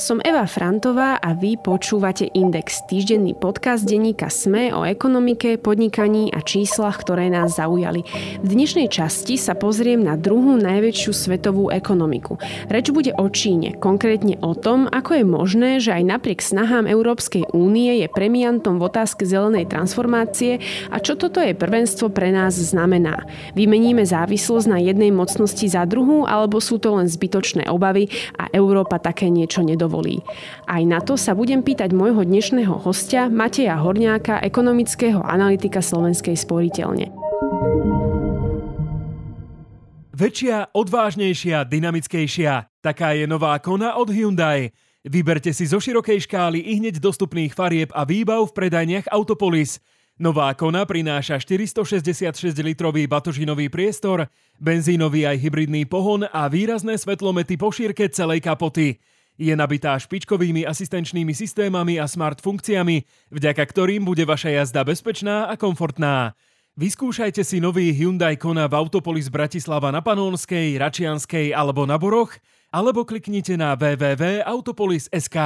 Som Eva Frantová a vy počúvate Index, týždenný podcast denníka SME o ekonomike, podnikaní a číslach, ktoré nás zaujali. V dnešnej časti sa pozriem na druhú najväčšiu svetovú ekonomiku. Reč bude o Číne, konkrétne o tom, ako je možné, že aj napriek snahám Európskej únie je premiantom v otázke zelenej transformácie a čo toto je prvenstvo pre nás znamená. Vymeníme závislosť na jednej mocnosti za druhú, alebo sú to len zbytočné obavy a Európa také niečo nedovolí dovolí. Aj na to sa budem pýtať môjho dnešného hostia Mateja Horňáka, ekonomického analytika Slovenskej sporiteľne. Väčšia, odvážnejšia, dynamickejšia. Taká je nová Kona od Hyundai. Vyberte si zo širokej škály i hneď dostupných farieb a výbav v predajniach Autopolis. Nová Kona prináša 466-litrový batožinový priestor, benzínový aj hybridný pohon a výrazné svetlomety po šírke celej kapoty. Je nabitá špičkovými asistenčnými systémami a smart funkciami, vďaka ktorým bude vaša jazda bezpečná a komfortná. Vyskúšajte si nový Hyundai Kona v Autopolis Bratislava na Panónskej, Račianskej alebo na Boroch, alebo kliknite na www.autopolis.sk.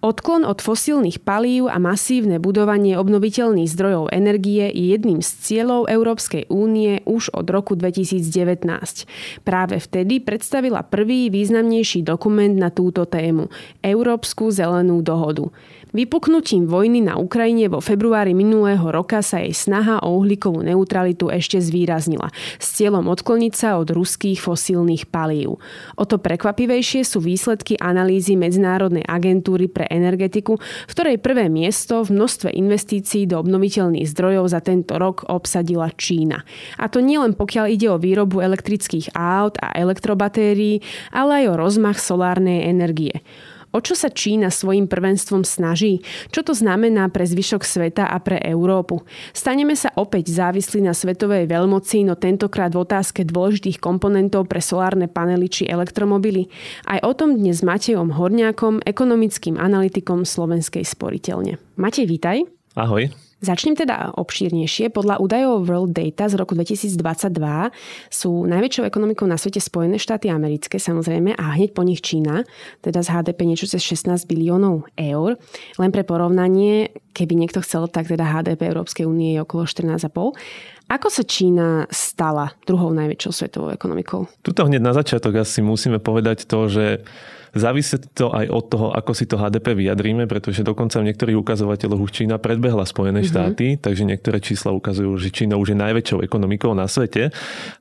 Odklon od fosílnych palív a masívne budovanie obnoviteľných zdrojov energie je jedným z cieľov Európskej únie už od roku 2019. Práve vtedy predstavila prvý významnejší dokument na túto tému – Európsku zelenú dohodu. Vypuknutím vojny na Ukrajine vo februári minulého roka sa jej snaha o uhlíkovú neutralitu ešte zvýraznila s cieľom odkloniť sa od ruských fosílnych palív. O to prekvapivejšie sú výsledky analýzy Medzinárodnej agentúry pre energetiku, v ktorej prvé miesto v množstve investícií do obnoviteľných zdrojov za tento rok obsadila Čína. A to nielen pokiaľ ide o výrobu elektrických aut a elektrobatérií, ale aj o rozmach solárnej energie. O čo sa Čína svojim prvenstvom snaží? Čo to znamená pre zvyšok sveta a pre Európu? Staneme sa opäť závislí na svetovej veľmoci, no tentokrát v otázke dôležitých komponentov pre solárne panely či elektromobily? Aj o tom dnes s Matejom Horňákom, ekonomickým analytikom Slovenskej sporiteľne. Matej, vítaj. Ahoj. Začnem teda obšírnejšie. Podľa údajov World Data z roku 2022 sú najväčšou ekonomikou na svete Spojené štáty americké samozrejme a hneď po nich Čína, teda z HDP niečo cez 16 biliónov eur. Len pre porovnanie, keby niekto chcel, tak teda HDP Európskej únie je okolo 14,5. Ako sa Čína stala druhou najväčšou svetovou ekonomikou? Tuto hneď na začiatok asi musíme povedať to, že Závisí to aj od toho, ako si to HDP vyjadríme, pretože dokonca v niektorých ukazovateľoch už Čína predbehla Spojené mm-hmm. štáty, takže niektoré čísla ukazujú, že Čína už je najväčšou ekonomikou na svete.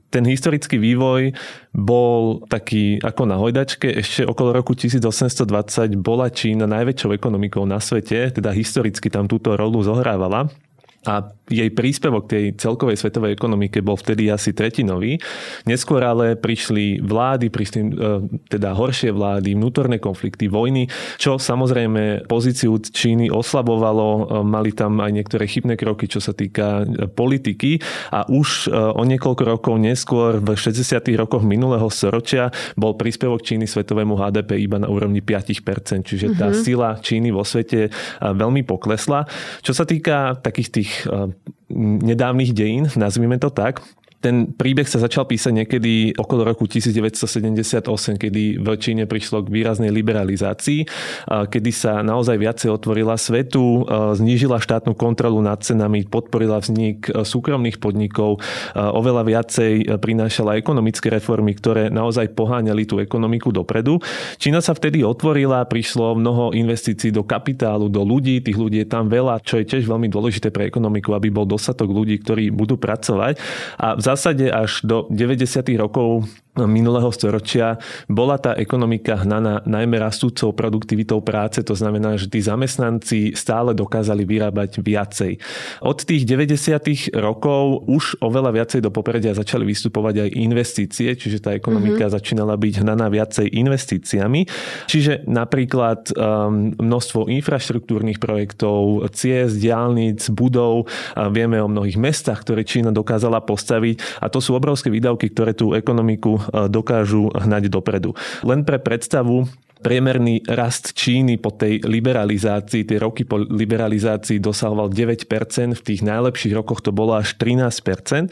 Ten historický vývoj bol taký ako na hojdačke. Ešte okolo roku 1820 bola Čína najväčšou ekonomikou na svete, teda historicky tam túto rolu zohrávala. A jej príspevok tej celkovej svetovej ekonomike bol vtedy asi tretinový. Neskôr ale prišli vlády, prišli e, teda horšie vlády, vnútorné konflikty, vojny, čo samozrejme pozíciu Číny oslabovalo. E, mali tam aj niektoré chybné kroky, čo sa týka e, politiky a už o niekoľko rokov neskôr v 60. rokoch minulého storočia bol príspevok Číny svetovému HDP iba na úrovni 5%, čiže tá mm-hmm. sila Číny vo svete veľmi poklesla. Čo sa týka takých tých nedávnych dejín, nazvime to tak, ten príbeh sa začal písať niekedy okolo roku 1978, kedy v Číne prišlo k výraznej liberalizácii, kedy sa naozaj viacej otvorila svetu, znížila štátnu kontrolu nad cenami, podporila vznik súkromných podnikov, oveľa viacej prinášala ekonomické reformy, ktoré naozaj poháňali tú ekonomiku dopredu. Čína sa vtedy otvorila, prišlo mnoho investícií do kapitálu, do ľudí, tých ľudí je tam veľa, čo je tiež veľmi dôležité pre ekonomiku, aby bol dostatok ľudí, ktorí budú pracovať. A v zásade až do 90. rokov minulého storočia bola tá ekonomika hnaná najmä rastúcou produktivitou práce, to znamená, že tí zamestnanci stále dokázali vyrábať viacej. Od tých 90. rokov už oveľa viacej do popredia začali vystupovať aj investície, čiže tá ekonomika mm-hmm. začínala byť hnaná viacej investíciami. Čiže napríklad um, množstvo infraštruktúrnych projektov, ciest, diálnic, budov, vieme o mnohých mestách, ktoré Čína dokázala postaviť a to sú obrovské výdavky, ktoré tú ekonomiku dokážu hnať dopredu. Len pre predstavu, Priemerný rast Číny po tej liberalizácii, tie roky po liberalizácii dosahoval 9%, v tých najlepších rokoch to bolo až 13%.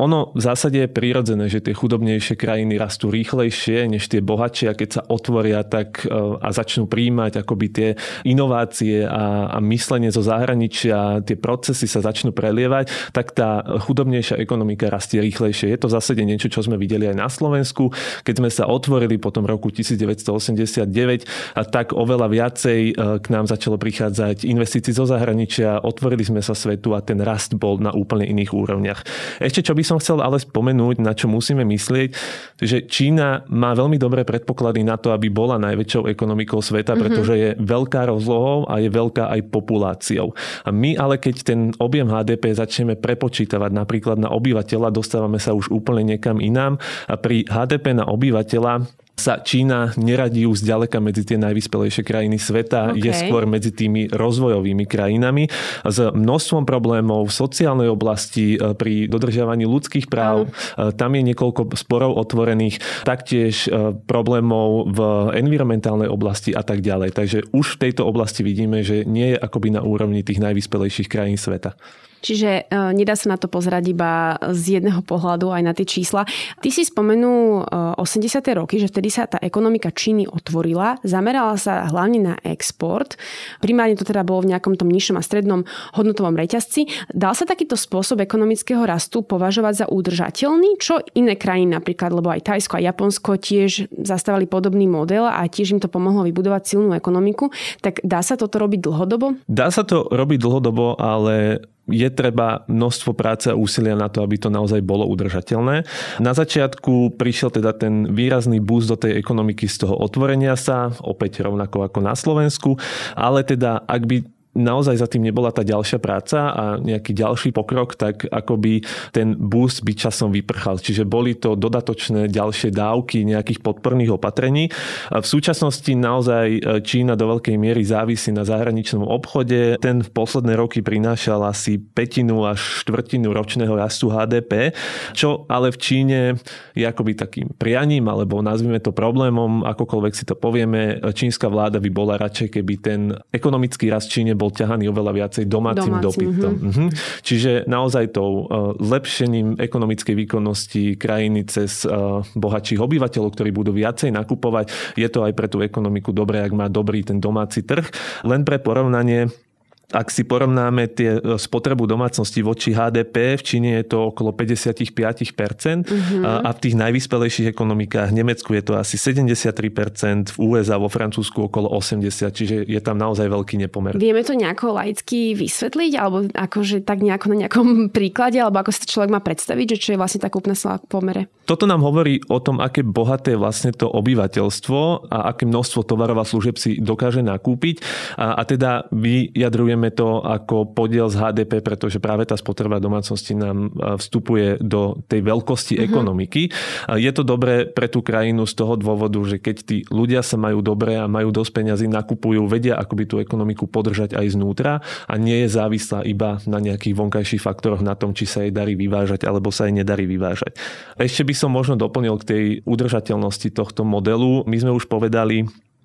Ono v zásade je prirodzené, že tie chudobnejšie krajiny rastú rýchlejšie než tie bohatšie a keď sa otvoria tak e, a začnú príjmať akoby tie inovácie a, a myslenie zo zahraničia, tie procesy sa začnú prelievať, tak tá chudobnejšia ekonomika rastie rýchlejšie. Je to v zásade niečo, čo sme videli aj na Slovensku. Keď sme sa otvorili po tom roku 1980 a tak oveľa viacej e, k nám začalo prichádzať investícií zo zahraničia, otvorili sme sa svetu a ten rast bol na úplne iných úrovniach. Ešte čo by som chcel ale spomenúť, na čo musíme myslieť, že Čína má veľmi dobré predpoklady na to, aby bola najväčšou ekonomikou sveta, mm-hmm. pretože je veľká rozlohou a je veľká aj populáciou. A my ale keď ten objem HDP začneme prepočítavať napríklad na obyvateľa, dostávame sa už úplne niekam inám. A pri HDP na obyvateľa sa Čína neradí už zďaleka medzi tie najvyspelejšie krajiny sveta, okay. je skôr medzi tými rozvojovými krajinami s množstvom problémov v sociálnej oblasti, e, pri dodržiavaní ľudských práv. Uh. Tam je niekoľko sporov otvorených, taktiež e, problémov v environmentálnej oblasti a tak ďalej. Takže už v tejto oblasti vidíme, že nie je akoby na úrovni tých najvyspelejších krajín sveta. Čiže uh, nedá sa na to pozerať iba z jedného pohľadu aj na tie čísla. Ty si spomenul uh, 80. roky, že vtedy sa tá ekonomika Číny otvorila, zamerala sa hlavne na export. Primárne to teda bolo v nejakom tom nižšom a strednom hodnotovom reťazci. Dal sa takýto spôsob ekonomického rastu považovať za udržateľný? Čo iné krajiny napríklad, lebo aj Tajsko a Japonsko tiež zastavali podobný model a tiež im to pomohlo vybudovať silnú ekonomiku. Tak dá sa toto robiť dlhodobo? Dá sa to robiť dlhodobo, ale je treba množstvo práce a úsilia na to, aby to naozaj bolo udržateľné. Na začiatku prišiel teda ten výrazný boost do tej ekonomiky z toho otvorenia sa, opäť rovnako ako na Slovensku, ale teda ak by naozaj za tým nebola tá ďalšia práca a nejaký ďalší pokrok, tak akoby ten boost by časom vyprchal. Čiže boli to dodatočné ďalšie dávky nejakých podporných opatrení. V súčasnosti naozaj e, Čína do veľkej miery závisí na zahraničnom obchode. Ten v posledné roky prinášal asi petinu až štvrtinu ročného rastu HDP, čo ale v Číne je akoby takým prianím, alebo nazvime to problémom, akokoľvek si to povieme. Čínska vláda by bola radšej, keby ten ekonomický rast Číne bol bol ťahaný oveľa viacej domácim, domácim dopytom. Mm-hmm. Mm-hmm. Čiže naozaj tou uh, zlepšením ekonomickej výkonnosti krajiny cez uh, bohatších obyvateľov, ktorí budú viacej nakupovať, je to aj pre tú ekonomiku dobré, ak má dobrý ten domáci trh. Len pre porovnanie, ak si porovnáme tie e, spotrebu domácnosti voči HDP, v Číne je to okolo 55%, mm-hmm. a v tých najvyspelejších ekonomikách v Nemecku je to asi 73%, v USA, vo Francúzsku okolo 80%, čiže je tam naozaj veľký nepomer. Vieme to nejako laicky vysvetliť, alebo akože tak nejako na nejakom príklade, alebo ako si to človek má predstaviť, že čo je vlastne tá kúpna sila v pomere? Toto nám hovorí o tom, aké bohaté je vlastne to obyvateľstvo a aké množstvo tovarov a služieb si dokáže nakúpiť. A, a teda vyjadrujem Pomenujeme to ako podiel z HDP, pretože práve tá spotreba domácnosti nám vstupuje do tej veľkosti mm-hmm. ekonomiky. Je to dobré pre tú krajinu z toho dôvodu, že keď tí ľudia sa majú dobre a majú dosť peňazí, nakupujú, vedia akoby tú ekonomiku podržať aj znútra a nie je závislá iba na nejakých vonkajších faktoroch na tom, či sa jej darí vyvážať alebo sa jej nedarí vyvážať. Ešte by som možno doplnil k tej udržateľnosti tohto modelu. My sme už povedali,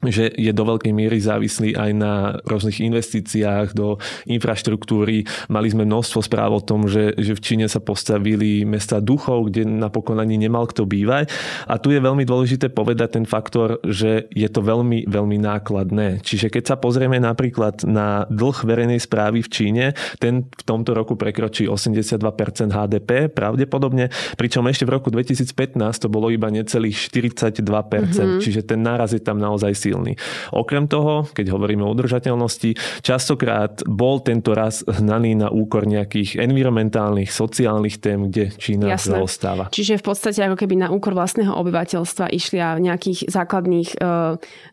že je do veľkej miery závislý aj na rôznych investíciách do infraštruktúry. Mali sme množstvo správ o tom, že, že v Číne sa postavili mesta duchov, kde napokon ani nemal kto bývať. A tu je veľmi dôležité povedať ten faktor, že je to veľmi, veľmi nákladné. Čiže keď sa pozrieme napríklad na dlh verejnej správy v Číne, ten v tomto roku prekročí 82% HDP pravdepodobne, pričom ešte v roku 2015 to bolo iba necelých 42%, mm-hmm. čiže ten náraz je tam naozaj silný silný. Okrem toho, keď hovoríme o udržateľnosti, častokrát bol tento raz hnaný na úkor nejakých environmentálnych, sociálnych tém, kde Čína Jasné. zaostáva. Čiže v podstate ako keby na úkor vlastného obyvateľstva išli aj nejakých základných e,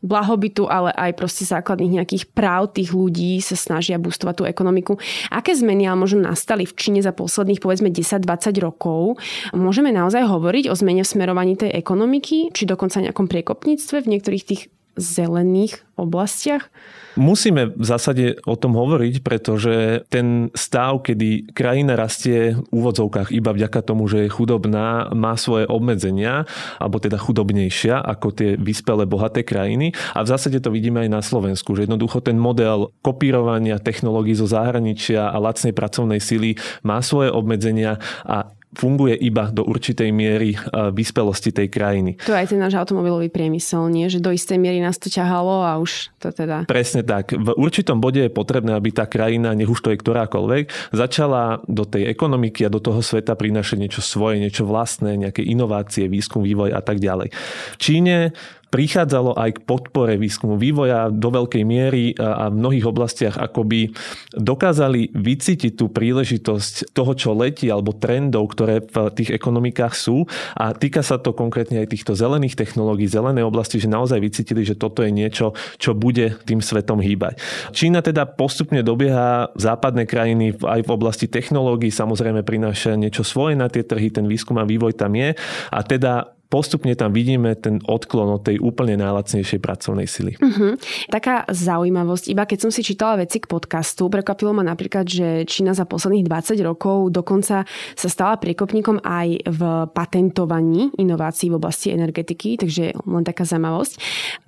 blahobytu, ale aj proste základných nejakých práv tých ľudí sa snažia boostovať tú ekonomiku. Aké zmeny ale možno nastali v Číne za posledných povedzme 10-20 rokov? Môžeme naozaj hovoriť o zmene v smerovaní tej ekonomiky, či dokonca nejakom priekopníctve v niektorých tých zelených oblastiach? Musíme v zásade o tom hovoriť, pretože ten stav, kedy krajina rastie v úvodzovkách iba vďaka tomu, že je chudobná, má svoje obmedzenia, alebo teda chudobnejšia ako tie vyspelé bohaté krajiny. A v zásade to vidíme aj na Slovensku, že jednoducho ten model kopírovania technológií zo zahraničia a lacnej pracovnej sily má svoje obmedzenia a funguje iba do určitej miery e, vyspelosti tej krajiny. To je aj ten náš automobilový priemysel, nie? Že do istej miery nás to ťahalo a už to teda... Presne tak. V určitom bode je potrebné, aby tá krajina, nech už to je ktorákoľvek, začala do tej ekonomiky a do toho sveta prinášať niečo svoje, niečo vlastné, nejaké inovácie, výskum, vývoj a tak ďalej. V Číne prichádzalo aj k podpore výskumu vývoja do veľkej miery a v mnohých oblastiach akoby dokázali vycítiť tú príležitosť toho, čo letí alebo trendov, ktoré v tých ekonomikách sú. A týka sa to konkrétne aj týchto zelených technológií, zelenej oblasti, že naozaj vycítili, že toto je niečo, čo bude tým svetom hýbať. Čína teda postupne dobieha západné krajiny aj v oblasti technológií, samozrejme prináša niečo svoje na tie trhy, ten výskum a vývoj tam je. A teda postupne tam vidíme ten odklon od tej úplne najlacnejšej pracovnej sily. Uh-huh. Taká zaujímavosť, iba keď som si čítala veci k podcastu, prekvapilo ma napríklad, že Čína za posledných 20 rokov dokonca sa stala priekopníkom aj v patentovaní inovácií v oblasti energetiky, takže len taká zaujímavosť.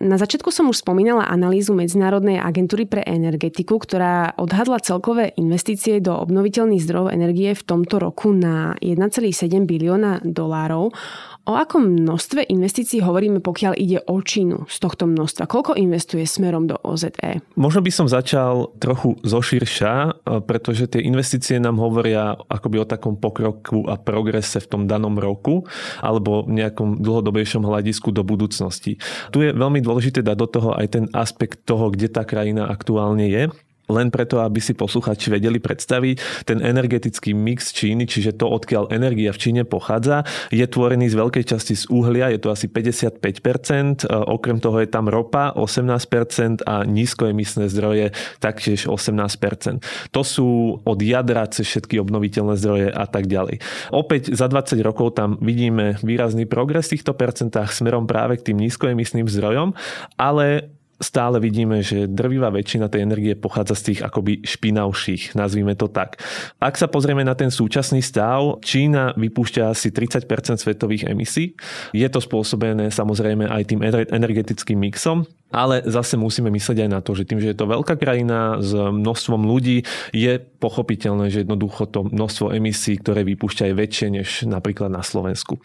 Na začiatku som už spomínala analýzu Medzinárodnej agentúry pre energetiku, ktorá odhadla celkové investície do obnoviteľných zdrojov energie v tomto roku na 1,7 bilióna dolárov. O akom množstve investícií hovoríme, pokiaľ ide o Čínu z tohto množstva? Koľko investuje smerom do OZE? Možno by som začal trochu zoširša, e, pretože tie investície nám hovoria akoby o takom pokroku a progrese v tom danom roku alebo v nejakom dlhodobejšom hľadisku do budúcnosti. Tu je veľmi dôležité dať do toho aj ten aspekt toho, kde tá krajina aktuálne je len preto, aby si posluchači vedeli predstaviť, ten energetický mix Číny, čiže to, odkiaľ energia v Číne pochádza, je tvorený z veľkej časti z uhlia, je to asi 55%, e, okrem toho je tam ropa 18% a nízkoemisné zdroje taktiež 18%. To sú od jadra cez všetky obnoviteľné zdroje a tak ďalej. Opäť za 20 rokov tam vidíme výrazný progres v týchto percentách smerom práve k tým nízkoemisným zdrojom, ale stále vidíme, že drvivá väčšina tej energie pochádza z tých akoby špinavších, nazvime to tak. Ak sa pozrieme na ten súčasný stav, Čína vypúšťa asi 30% svetových emisí. Je to spôsobené samozrejme aj tým energetickým mixom, ale zase musíme myslieť aj na to, že tým, že je to veľká krajina s množstvom ľudí, je pochopiteľné, že jednoducho to množstvo emisí, ktoré vypúšťa je väčšie než napríklad na Slovensku.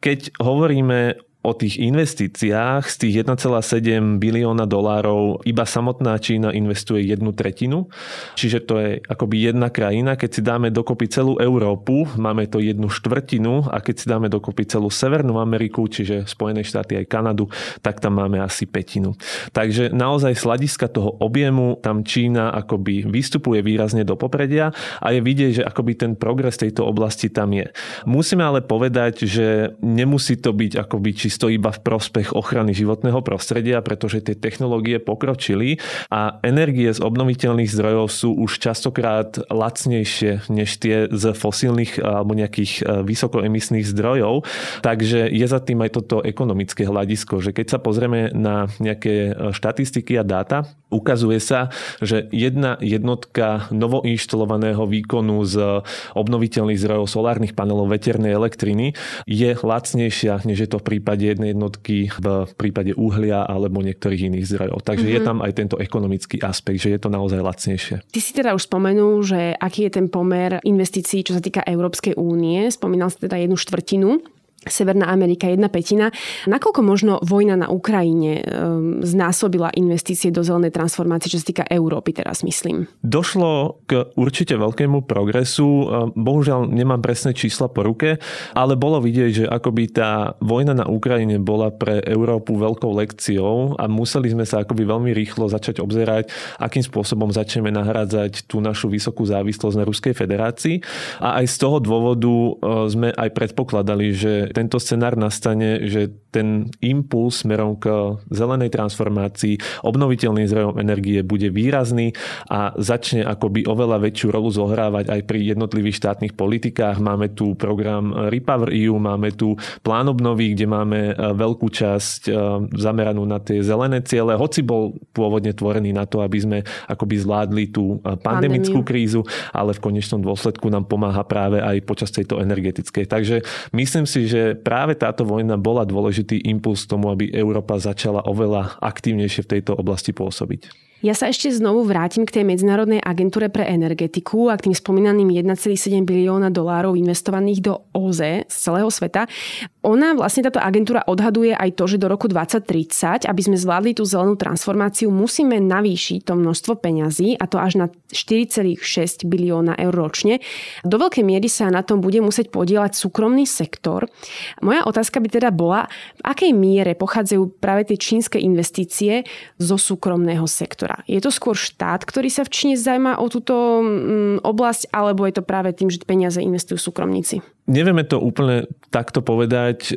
Keď hovoríme o tých investíciách z tých 1,7 bilióna dolárov iba samotná Čína investuje jednu tretinu. Čiže to je akoby jedna krajina. Keď si dáme dokopy celú Európu, máme to jednu štvrtinu a keď si dáme dokopy celú Severnú Ameriku, čiže Spojené štáty aj Kanadu, tak tam máme asi petinu. Takže naozaj z hľadiska toho objemu tam Čína akoby vystupuje výrazne do popredia a je vidieť, že akoby ten progres tejto oblasti tam je. Musíme ale povedať, že nemusí to byť akoby či čisto iba v prospech ochrany životného prostredia, pretože tie technológie pokročili a energie z obnoviteľných zdrojov sú už častokrát lacnejšie než tie z fosílnych alebo nejakých e, vysokoemisných zdrojov. Takže je za tým aj toto ekonomické hľadisko, že keď sa pozrieme na nejaké e, štatistiky a dáta, ukazuje sa, že jedna jednotka novoinštalovaného výkonu z obnoviteľných zdrojov solárnych panelov veternej elektriny je lacnejšia, než je to v prípade prípade jednej jednotky, v prípade uhlia alebo niektorých iných zdrojov. Takže mm-hmm. je mhm. tam aj tento ekonomický aspekt, že je to naozaj lacnejšie. Ty si teda už spomenul, že aký je ten pomer investícií, čo sa týka Európskej únie. Spomínal si teda jednu štvrtinu Severná Amerika jedna petina. Nakoľko možno vojna na Ukrajine um, znásobila investície do zelenej transformácie, čo sa týka Európy teraz myslím? Došlo k určite veľkému progresu. Ehm, bohužiaľ nemám presné čísla po ruke, ale bolo vidieť, že akoby tá vojna na Ukrajine bola pre Európu veľkou lekciou a museli sme sa akoby veľmi rýchlo začať obzerať, akým spôsobom začneme nahrádzať tú našu vysokú závislosť na Ruskej federácii. A aj z toho dôvodu sme aj predpokladali, že tento scenár nastane, že ten impuls smerom k zelenej transformácii, obnoviteľným zdrojom energie bude výrazný a začne akoby oveľa väčšiu rolu zohrávať aj pri jednotlivých štátnych politikách. Máme tu program Repower EU, máme tu plán obnovy, kde máme e, veľkú časť e, zameranú na tie zelené ciele, hoci bol pôvodne tvorený na to, aby sme akoby zvládli tú e, pandemickú Pandemiu. krízu, ale v konečnom dôsledku nám pomáha práve aj počas tejto energetickej. Takže myslím si, že práve táto vojna bola dôležitý impuls tomu, aby Európa začala oveľa aktívnejšie v tejto oblasti pôsobiť. Ja sa ešte znovu vrátim k tej Medzinárodnej agentúre pre energetiku a k tým spomínaným 1,7 bilióna dolárov investovaných do OZE z celého sveta. Ona vlastne táto agentúra odhaduje aj to, že do roku 2030, aby sme zvládli tú zelenú transformáciu, musíme navýšiť to množstvo peňazí a to až na 4,6 bilióna eur ročne. Do veľkej miery sa na tom bude musieť podielať súkromný sektor. Moja otázka by teda bola, v akej miere pochádzajú práve tie čínske investície zo súkromného sektora. Je to skôr štát, ktorý sa v Číne zaujíma o túto mm, oblasť, alebo je to práve tým, že peniaze investujú súkromníci? Nevieme to úplne takto povedať. E,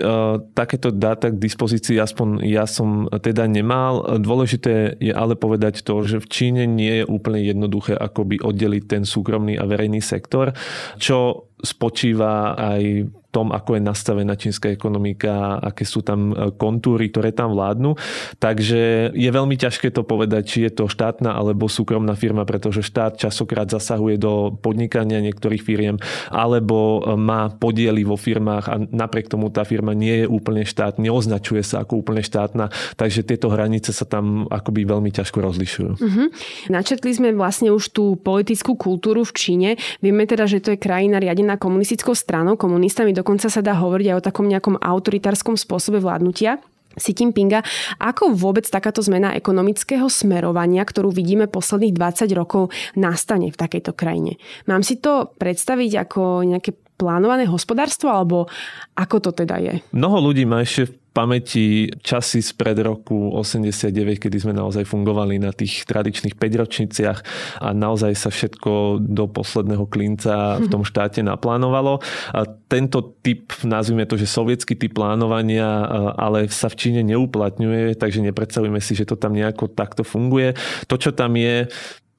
takéto dáta k dispozícii aspoň ja som teda nemal. Dôležité je ale povedať to, že v Číne nie je úplne jednoduché akoby oddeliť ten súkromný a verejný sektor, čo spočíva aj tom, ako je nastavená čínska ekonomika, aké sú tam e, kontúry, ktoré tam vládnu. Takže je veľmi ťažké to povedať, či je to štátna alebo súkromná firma, pretože štát časokrát zasahuje do podnikania niektorých firiem alebo e, má podiely vo firmách a napriek tomu tá firma nie je úplne štát, neoznačuje sa ako úplne štátna, takže tieto hranice sa tam akoby veľmi ťažko rozlišujú. Uh-huh. Načetli sme vlastne už tú politickú kultúru v Číne. Vieme teda, že to je krajina riadená komunistickou stranou, komunistami dokonca sa dá hovoriť aj o takom nejakom autoritárskom spôsobe vládnutia. Xi Jinpinga. Ako vôbec takáto zmena ekonomického smerovania, ktorú vidíme posledných 20 rokov, nastane v takejto krajine? Mám si to predstaviť ako nejaké plánované hospodárstvo, alebo ako to teda je? Mnoho ľudí má ešte v pamäti časy spred roku 89, kedy sme naozaj fungovali na tých tradičných 5 ročniciach a naozaj sa všetko do posledného klinca v tom štáte naplánovalo. A tento typ, nazvime to, že sovietský typ plánovania, ale sa v Číne neuplatňuje, takže nepredstavujeme si, že to tam nejako takto funguje. To, čo tam je,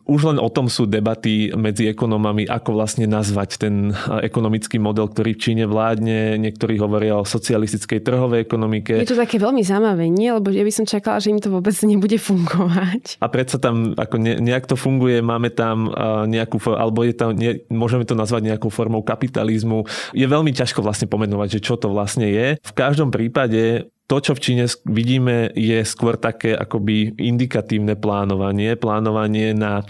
už len o tom sú debaty medzi ekonomami, ako vlastne nazvať ten ekonomický model, ktorý v Číne vládne. Niektorí hovoria o socialistickej trhovej ekonomike. Je to také veľmi zaujímavé, nie? Lebo ja by som čakala, že im to vôbec nebude fungovať. A predsa tam ako ne, nejak to funguje, máme tam nejakú, alebo je tam, ne, môžeme to nazvať nejakou formou kapitalizmu. Je veľmi ťažko vlastne pomenovať, že čo to vlastne je. V každom prípade to, čo v Číne vidíme, je skôr také akoby indikatívne plánovanie, plánovanie na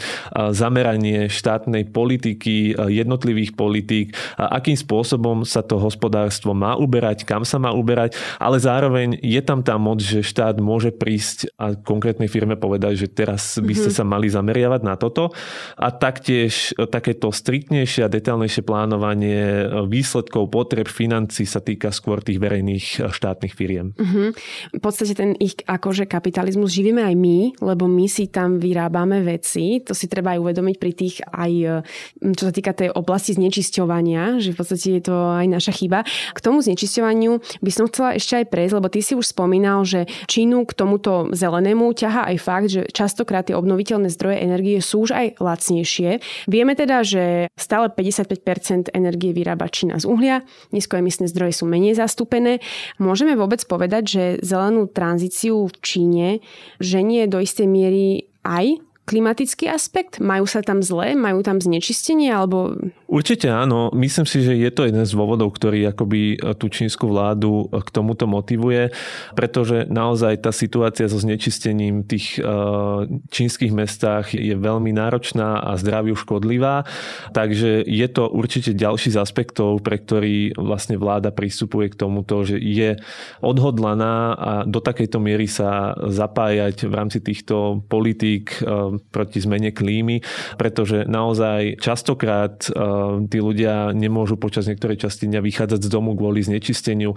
zameranie štátnej politiky, jednotlivých politík, akým spôsobom sa to hospodárstvo má uberať, kam sa má uberať, ale zároveň je tam tá moc, že štát môže prísť a konkrétnej firme povedať, že teraz by ste mhm. sa mali zameriavať na toto a taktiež takéto striktnejšie a detailnejšie plánovanie výsledkov potreb financí sa týka skôr tých verejných štátnych firiem. Uh-huh. V podstate ten ich akože kapitalizmus živíme aj my, lebo my si tam vyrábame veci. To si treba aj uvedomiť pri tých aj, mm, čo sa týka tej oblasti znečisťovania, že v podstate je to aj naša chyba. K tomu znečisťovaniu by som chcela ešte aj prejsť, lebo ty si už spomínal, že Čínu k tomuto zelenému ťaha aj fakt, že častokrát tie obnoviteľné zdroje energie sú už aj lacnejšie. Vieme teda, že stále 55% energie vyrába Čína z uhlia, nízkoemisné zdroje sú menej zastúpené. Môžeme vôbec povedať, povedať, že zelenú tranzíciu v Číne ženie do istej miery aj klimatický aspekt? Majú sa tam zle? Majú tam znečistenie? Alebo... Určite áno. Myslím si, že je to jeden z dôvodov, ktorý akoby e, tú čínsku vládu e, k tomuto motivuje, pretože naozaj tá situácia so znečistením tých e, čínskych mestách je veľmi náročná a zdraviu škodlivá. Takže je to určite ďalší z aspektov, pre ktorý vlastne vláda pristupuje k tomuto, že je odhodlaná a do takejto miery sa zapájať v rámci týchto politík proti zmene klímy, pretože naozaj častokrát tí ľudia nemôžu počas niektorej časti dňa vychádzať z domu kvôli znečisteniu,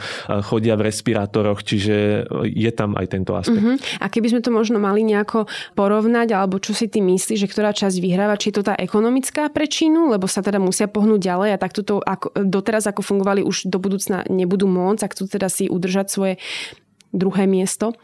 chodia v respirátoroch, čiže je tam aj tento aspekt. Uh-huh. A keby sme to možno mali nejako porovnať, alebo čo si ty myslíš, že ktorá časť vyhráva, či je to tá ekonomická prečinu, lebo sa teda musia pohnúť ďalej a takto to ako, doteraz ako fungovali už do budúcna nebudú môcť a chcú teda si udržať svoje druhé miesto.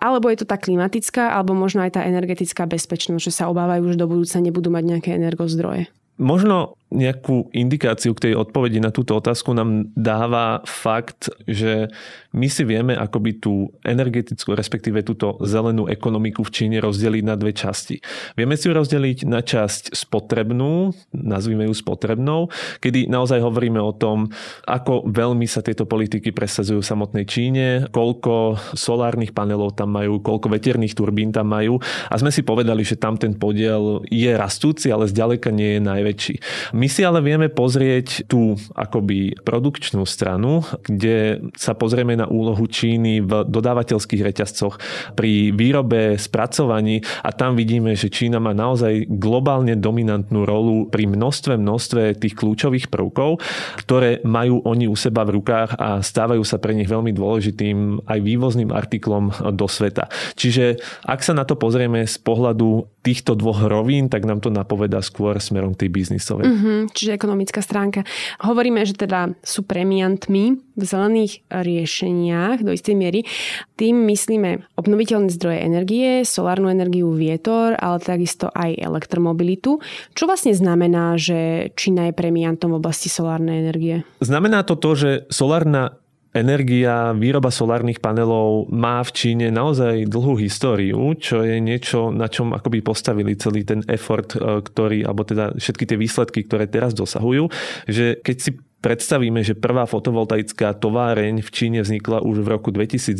Alebo je to tá klimatická, alebo možno aj tá energetická bezpečnosť, že sa obávajú, že do budúca nebudú mať nejaké energozdroje. Možno nejakú indikáciu k tej odpovedi na túto otázku nám dáva fakt, že my si vieme akoby tú energetickú, respektíve túto zelenú ekonomiku v Číne rozdeliť na dve časti. Vieme si ju rozdeliť na časť spotrebnú, nazvime ju spotrebnou, kedy naozaj hovoríme o tom, ako veľmi sa tieto politiky presadzujú v samotnej Číne, koľko solárnych panelov tam majú, koľko veterných turbín tam majú a sme si povedali, že tam ten podiel je rastúci, ale zďaleka nie je najväčší. My si ale vieme pozrieť tú akoby produkčnú stranu, kde sa pozrieme na úlohu Číny v dodávateľských reťazcoch pri výrobe, spracovaní a tam vidíme, že Čína má naozaj globálne dominantnú rolu pri množstve, množstve tých kľúčových prvkov, ktoré majú oni u seba v rukách a stávajú sa pre nich veľmi dôležitým aj vývozným artiklom do sveta. Čiže ak sa na to pozrieme z pohľadu týchto dvoch rovín, tak nám to napoveda skôr smerom tej biznisovej. Mm-hmm. Mm, čiže ekonomická stránka. Hovoríme, že teda sú premiantmi v zelených riešeniach do istej miery. Tým myslíme obnoviteľné zdroje energie, solárnu energiu, vietor, ale takisto aj elektromobilitu. Čo vlastne znamená, že Čína je premiantom v oblasti solárnej energie? Znamená to to, že solárna energia, výroba solárnych panelov má v Číne naozaj dlhú históriu, čo je niečo, na čom akoby postavili celý ten effort, e, ktorý, alebo teda všetky tie výsledky, ktoré teraz dosahujú, že keď si predstavíme, že prvá fotovoltaická továreň v Číne vznikla už v roku 2002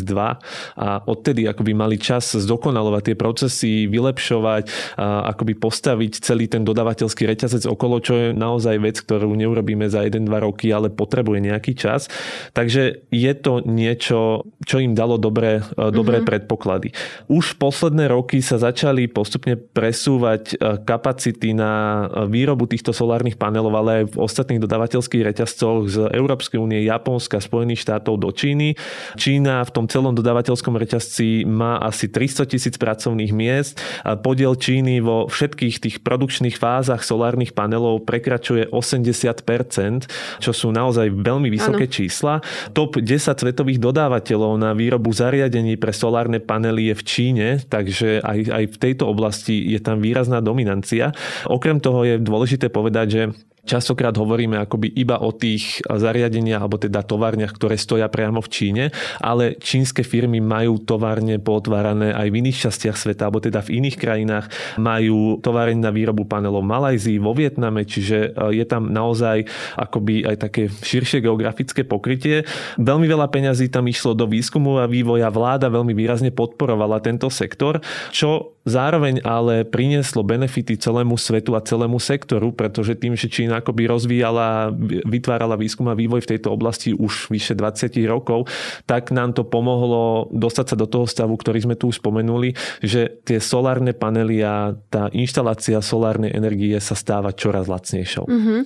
a odtedy akoby mali čas zdokonalovať tie procesy, vylepšovať, a akoby postaviť celý ten dodávateľský reťazec okolo, čo je naozaj vec, ktorú neurobíme za 1-2 roky, ale potrebuje nejaký čas. Takže je to niečo, čo im dalo dobré, e, dobré mm-hmm. predpoklady. Už posledné roky sa začali postupne presúvať e, kapacity na e, výrobu týchto solárnych panelov, ale aj v ostatných dodávateľských reťazcoch reťazcoch z Európskej únie, Japonska, Spojených štátov do Číny. Čína v tom celom dodávateľskom reťazci má asi 300 tisíc pracovných miest. Podiel Číny vo všetkých tých produkčných fázach solárnych panelov prekračuje 80%, čo sú naozaj veľmi vysoké ano. čísla. Top 10 svetových dodávateľov na výrobu zariadení pre solárne panely je v Číne, takže aj, aj v tejto oblasti je tam výrazná dominancia. Okrem toho je dôležité povedať, že Častokrát hovoríme akoby iba o tých zariadeniach alebo teda továrniach, ktoré stoja priamo v Číne, ale čínske firmy majú továrne potvárané aj v iných častiach sveta, alebo teda v iných krajinách. Majú továreň na výrobu panelov v Malajzii, vo Vietname, čiže e, je tam naozaj akoby aj také širšie geografické pokrytie. Veľmi veľa peňazí tam išlo do výskumu a vývoja. Vláda veľmi výrazne podporovala tento sektor, čo zároveň ale prinieslo benefity celému svetu a celému sektoru, pretože tým, že Čína akoby rozvíjala, vytvárala výskum a vývoj v tejto oblasti už vyše 20 rokov, tak nám to pomohlo dostať sa do toho stavu, ktorý sme tu spomenuli, že tie solárne panely a tá inštalácia solárnej energie sa stáva čoraz lacnejšou. Mm-hmm.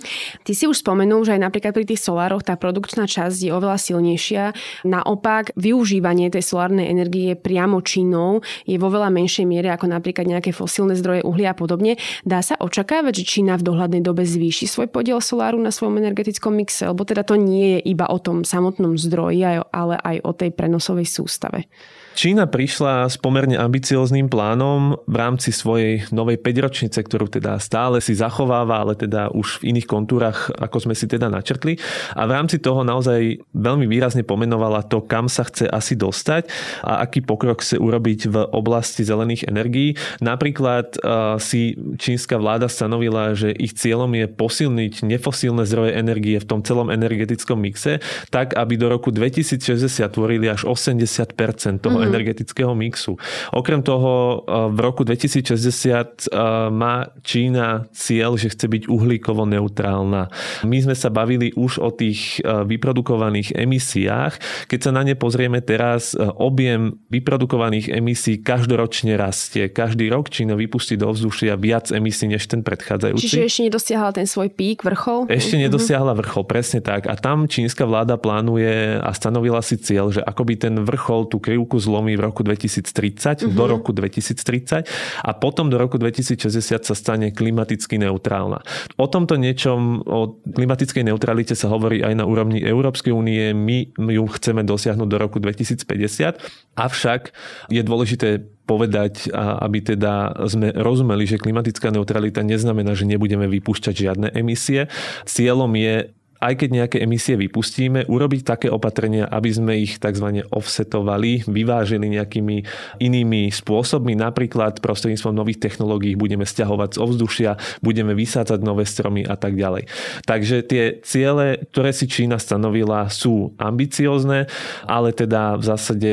Ty si už spomenul, že aj napríklad pri tých solároch tá produkčná časť je oveľa silnejšia. Naopak, využívanie tej solárnej energie priamo Čínou je vo veľa menšej miere ako napríklad nejaké fosílne zdroje uhlia a podobne. Dá sa očakávať, že Čína v dohľadnej dobe zvýši svoj podiel soláru na svojom energetickom mixe, lebo teda to nie je iba o tom samotnom zdroji, ale aj o tej prenosovej sústave. Čína prišla s pomerne ambicióznym plánom v rámci svojej novej 5-ročnice, ktorú teda stále si zachováva, ale teda už v iných kontúrach, ako sme si teda načrtli. A v rámci toho naozaj veľmi výrazne pomenovala to, kam sa chce asi dostať a aký pokrok chce urobiť v oblasti zelených energií. Napríklad si čínska vláda stanovila, že ich cieľom je posilniť nefosílne zdroje energie v tom celom energetickom mixe, tak aby do roku 2060 tvorili až 80% toho mm-hmm energetického mixu. Okrem toho v roku 2060 má Čína cieľ, že chce byť uhlíkovo neutrálna. My sme sa bavili už o tých vyprodukovaných emisiách. Keď sa na ne pozrieme teraz, objem vyprodukovaných emisí každoročne rastie. Každý rok Čína vypustí do vzdušia viac emisí než ten predchádzajúci. Čiže ešte nedosiahla ten svoj pík, vrchol? Ešte mhm. nedosiahla vrchol, presne tak. A tam čínska vláda plánuje a stanovila si cieľ, že akoby ten vrchol, tú krivku zlomí v roku 2030, uh-huh. do mhm. roku 2030 a potom do roku 2060 sa stane klimaticky neutrálna. O tomto niečom, o klimatickej neutralite sa hovorí aj na úrovni Európskej únie. My ju chceme dosiahnuť do roku 2050, avšak je dôležité povedať, aby teda sme rozumeli, že klimatická neutralita neznamená, že nebudeme vypúšťať žiadne emisie. Cieľom je aj keď nejaké emisie vypustíme, urobiť také opatrenia, aby sme ich tzv. offsetovali, vyvážili nejakými inými spôsobmi, napríklad prostredníctvom nových technológií budeme stiahovať z ovzdušia, budeme vysádzať nové stromy a tak ďalej. Takže tie ciele, ktoré si Čína stanovila, sú ambiciozne, ale teda v zásade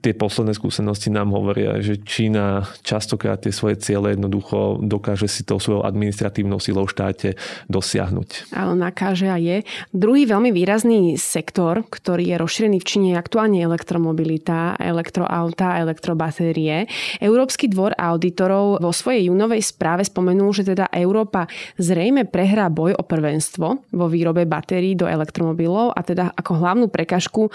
tie posledné skúsenosti nám hovoria, že Čína častokrát tie svoje ciele jednoducho dokáže si tou svojou administratívnou silou v štáte dosiahnuť. Ale nakáže a je Druhý veľmi výrazný sektor, ktorý je rozšírený v Číne, je aktuálne elektromobilita, elektroauta, elektrobatérie. Európsky dvor auditorov vo svojej júnovej správe spomenul, že teda Európa zrejme prehrá boj o prvenstvo vo výrobe batérií do elektromobilov a teda ako hlavnú prekažku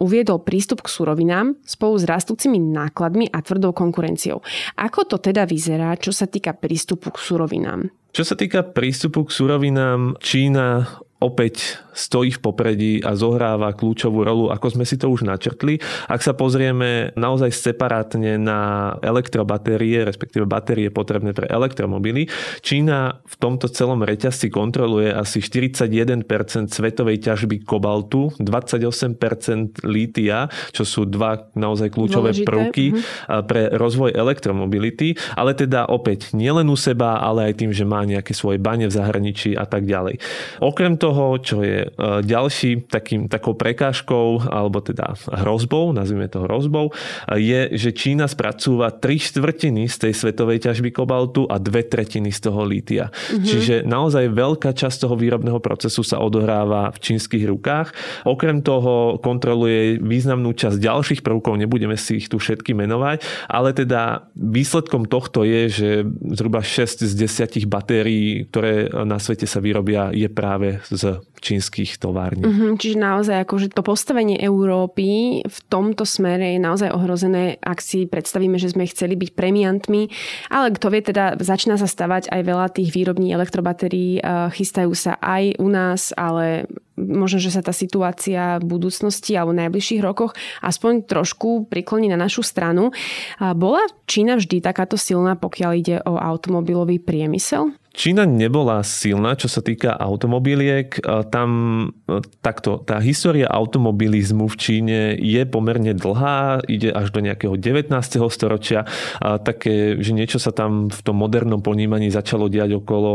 uviedol prístup k surovinám spolu s rastúcimi nákladmi a tvrdou konkurenciou. Ako to teda vyzerá, čo sa týka prístupu k surovinám? Čo sa týka prístupu k surovinám, Čína opäť stojí v popredí a zohráva kľúčovú rolu, ako sme si to už načrtli. Ak sa pozrieme naozaj separátne na elektrobatérie, respektíve batérie potrebné pre elektromobily, Čína v tomto celom reťazci kontroluje asi 41% svetovej ťažby kobaltu, 28% lítia, čo sú dva naozaj kľúčové Dôležité. prvky uh-huh. pre rozvoj elektromobility, ale teda opäť nielen u seba, ale aj tým, že má nejaké svoje bane v zahraničí a tak ďalej. Okrem toho, čo je e, ďalší takým, takou prekážkou, alebo teda hrozbou, nazvime to hrozbou, je, že Čína spracúva tri štvrtiny z tej svetovej ťažby kobaltu a dve tretiny z toho lítia. Mm-hmm. Čiže naozaj veľká časť toho výrobného procesu sa odohráva v čínskych rukách. Okrem toho kontroluje významnú časť ďalších prvkov, nebudeme si ich tu všetky menovať, ale teda výsledkom tohto je, že zhruba 6 z 10 batérií, ktoré na svete sa vyrobia, je práve z čínskych tovární. Mm-hmm, čiže naozaj akože to postavenie Európy v tomto smere je naozaj ohrozené, ak si predstavíme, že sme chceli byť premiantmi, ale kto vie, teda začína sa stavať aj veľa tých výrobní elektrobatérií, chystajú sa aj u nás, ale možno, že sa tá situácia v budúcnosti alebo v najbližších rokoch aspoň trošku prikloní na našu stranu. Bola Čína vždy takáto silná, pokiaľ ide o automobilový priemysel? Čína nebola silná, čo sa týka automobiliek. Tam takto, tá história automobilizmu v Číne je pomerne dlhá, ide až do nejakého 19. storočia. Také, že niečo sa tam v tom modernom ponímaní začalo diať okolo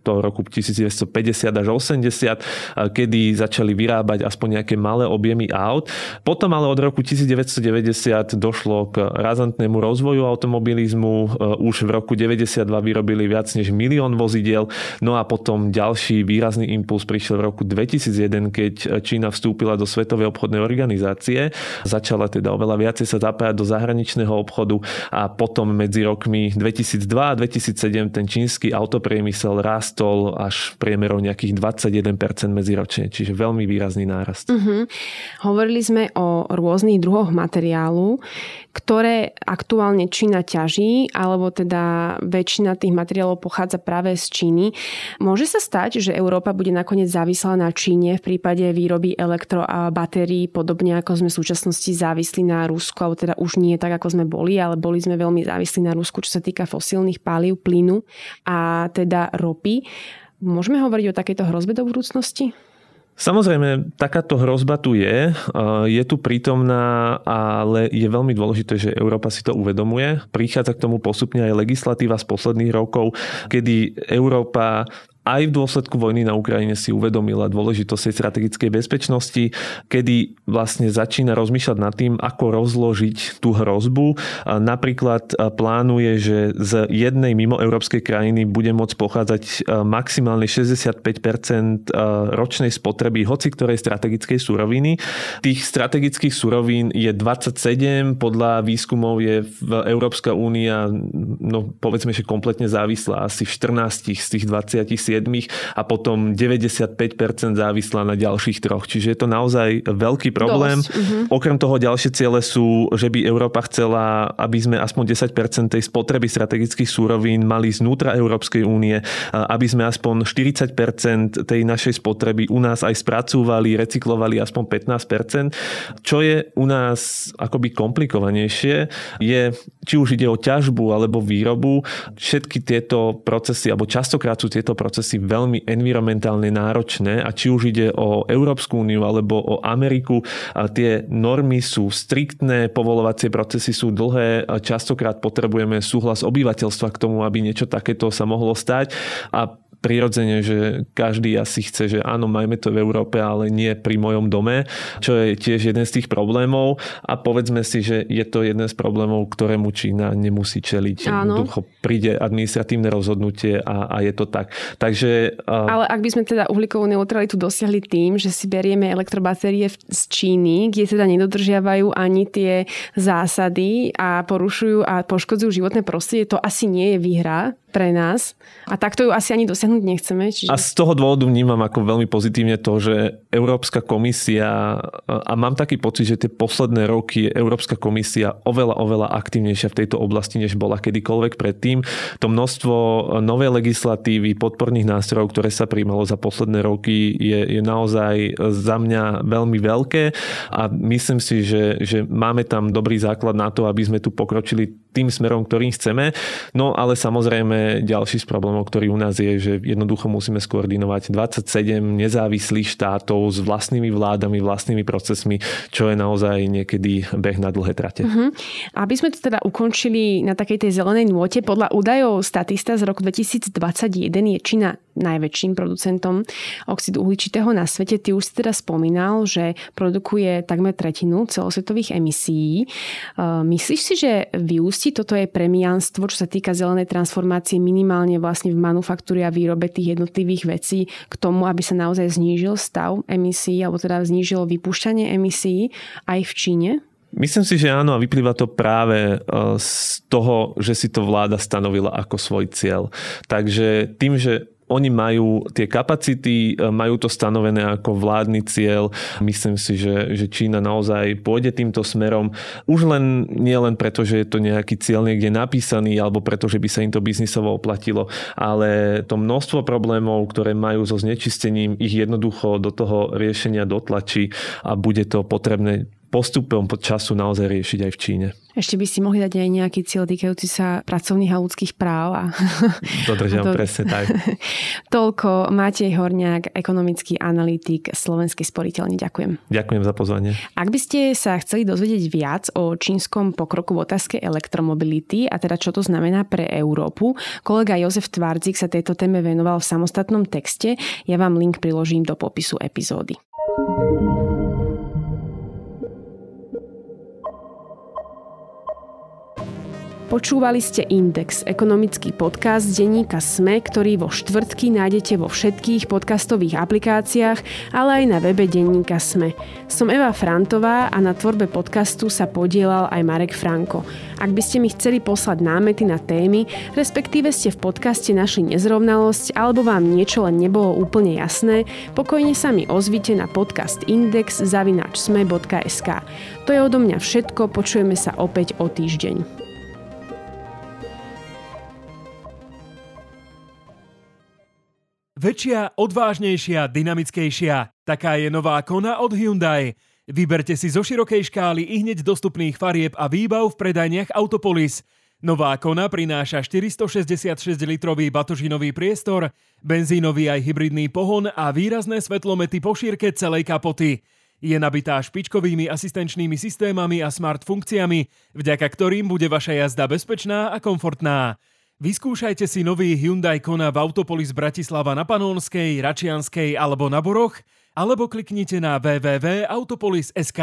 toho roku 1950 až 80, kedy začali vyrábať aspoň nejaké malé objemy aut. Potom ale od roku 1990 došlo k razantnému rozvoju automobilizmu. Už v roku 92 vyrobili viac než milión vozidiel. No a potom ďalší výrazný impuls prišiel v roku 2001, keď Čína vstúpila do Svetovej obchodnej organizácie. Začala teda oveľa viacej sa zapájať do zahraničného obchodu a potom medzi rokmi 2002 a 2007 ten čínsky autopriemysel rástol až priemerov nejakých 21% medziročne, čiže veľmi výrazný nárast. Uh-huh. Hovorili sme o rôznych druhoch materiálu, ktoré aktuálne Čína ťaží, alebo teda väčšina tých materiálov pochádza práve z Číny. Môže sa stať, že Európa bude nakoniec závislá na Číne v prípade výroby elektrobatérií, podobne ako sme v súčasnosti závislí na Rusku, alebo teda už nie tak, ako sme boli, ale boli sme veľmi závislí na Rusku, čo sa týka fosílnych palív, plynu a teda ropy. Môžeme hovoriť o takejto hrozbe do budúcnosti? Samozrejme, takáto hrozba tu je, je tu prítomná, ale je veľmi dôležité, že Európa si to uvedomuje. Prichádza k tomu postupne aj legislatíva z posledných rokov, kedy Európa aj v dôsledku vojny na Ukrajine si uvedomila dôležitosť strategickej bezpečnosti, kedy vlastne začína rozmýšľať nad tým, ako rozložiť tú hrozbu. Napríklad plánuje, že z jednej mimo európskej krajiny bude môcť pochádzať maximálne 65% ročnej spotreby hoci ktorej strategickej suroviny. Tých strategických surovín je 27, podľa výskumov je v Európska únia no povedzme, že kompletne závislá asi v 14 z tých 27 a potom 95% závislá na ďalších troch. Čiže je to naozaj veľký problém. Uh-huh. Okrem toho ďalšie ciele sú, že by Európa chcela, aby sme aspoň 10% tej spotreby strategických súrovín mali znútra Európskej únie, aby sme aspoň 40% tej našej spotreby u nás aj spracúvali, recyklovali aspoň 15%. Čo je u nás akoby komplikovanejšie, je, či už ide o ťažbu alebo výrobu, všetky tieto procesy, alebo častokrát sú tieto procesy veľmi environmentálne náročné a či už ide o Európsku úniu alebo o Ameriku, tie normy sú striktné, povolovacie procesy sú dlhé, častokrát potrebujeme súhlas obyvateľstva k tomu, aby niečo takéto sa mohlo stať. A prirodzene, že každý asi chce, že áno, majme to v Európe, ale nie pri mojom dome, čo je tiež jeden z tých problémov a povedzme si, že je to jeden z problémov, ktorému Čína nemusí čeliť. Áno. Jednoducho príde administratívne rozhodnutie a, a je to tak. Takže, Ale ak by sme teda uhlíkovú neutralitu dosiahli tým, že si berieme elektrobatérie z Číny, kde teda nedodržiavajú ani tie zásady a porušujú a poškodzujú životné prostredie, to asi nie je výhra pre nás. A takto ju asi ani dosiahnuť nechceme. Čiže... A z toho dôvodu vnímam ako veľmi pozitívne to, že Európska komisia, a mám taký pocit, že tie posledné roky je Európska komisia oveľa, oveľa aktívnejšia v tejto oblasti, než bola kedykoľvek predtým. To množstvo novej legislatívy, podporných nástrojov, ktoré sa príjmalo za posledné roky, je, je naozaj za mňa veľmi veľké a myslím si, že, že máme tam dobrý základ na to, aby sme tu pokročili tým smerom, ktorým chceme. No ale samozrejme ďalší z problémov, ktorý u nás je, že jednoducho musíme skoordinovať 27 nezávislých štátov s vlastnými vládami, vlastnými procesmi, čo je naozaj niekedy beh na dlhé trate. Uh-huh. Aby sme to teda ukončili na takej tej zelenej nôte, podľa údajov Statista z roku 2021 je Čína najväčším producentom oxidu uhličitého na svete. Ty už si teda spomínal, že produkuje takmer tretinu celosvetových emisí. Myslíš si, že vyústi toto je premianstvo, čo sa týka zelenej transformácie minimálne vlastne v manufaktúre a výrobe tých jednotlivých vecí k tomu, aby sa naozaj znížil stav emisí alebo teda znížilo vypúšťanie emisí aj v Číne? Myslím si, že áno a vyplýva to práve e, z toho, že si to vláda stanovila ako svoj cieľ. Takže tým, že oni majú tie kapacity, e, majú to stanovené ako vládny cieľ. Myslím si, že, že Čína naozaj pôjde týmto smerom. Už len nie len preto, že je to nejaký cieľ niekde napísaný, alebo preto, že by sa im to biznisovo oplatilo, ale to množstvo problémov, ktoré majú so znečistením, ich jednoducho do toho riešenia dotlačí a bude to potrebné postupom pod času naozaj riešiť aj v Číne. Ešte by si mohli dať aj nejaký cieľ týkajúci sa pracovných a ľudských práv. A... Dodržiam to... presne tak. Toľko Matej Horniak, ekonomický analytik Slovenskej sporiteľne. Ďakujem. Ďakujem za pozvanie. Ak by ste sa chceli dozvedieť viac o čínskom pokroku v otázke elektromobility a teda čo to znamená pre Európu, kolega Jozef Tvardzik sa tejto téme venoval v samostatnom texte. Ja vám link priložím do popisu epizódy. Počúvali ste Index, ekonomický podcast denníka SME, ktorý vo štvrtky nájdete vo všetkých podcastových aplikáciách, ale aj na webe denníka SME. Som Eva Frantová a na tvorbe podcastu sa podielal aj Marek Franko. Ak by ste mi chceli poslať námety na témy, respektíve ste v podcaste našli nezrovnalosť alebo vám niečo len nebolo úplne jasné, pokojne sa mi ozvite na podcast index zavinačsme.sk. To je odo mňa všetko, počujeme sa opäť o týždeň. Väčšia, odvážnejšia, dynamickejšia. Taká je nová Kona od Hyundai. Vyberte si zo širokej škály i hneď dostupných farieb a výbav v predajniach Autopolis. Nová Kona prináša 466-litrový batožinový priestor, benzínový aj hybridný pohon a výrazné svetlomety po šírke celej kapoty. Je nabitá špičkovými asistenčnými systémami a smart funkciami, vďaka ktorým bude vaša jazda bezpečná a komfortná. Vyskúšajte si nový Hyundai Kona v Autopolis Bratislava na Panónskej, Račianskej alebo na Boroch, alebo kliknite na www.autopolis.sk.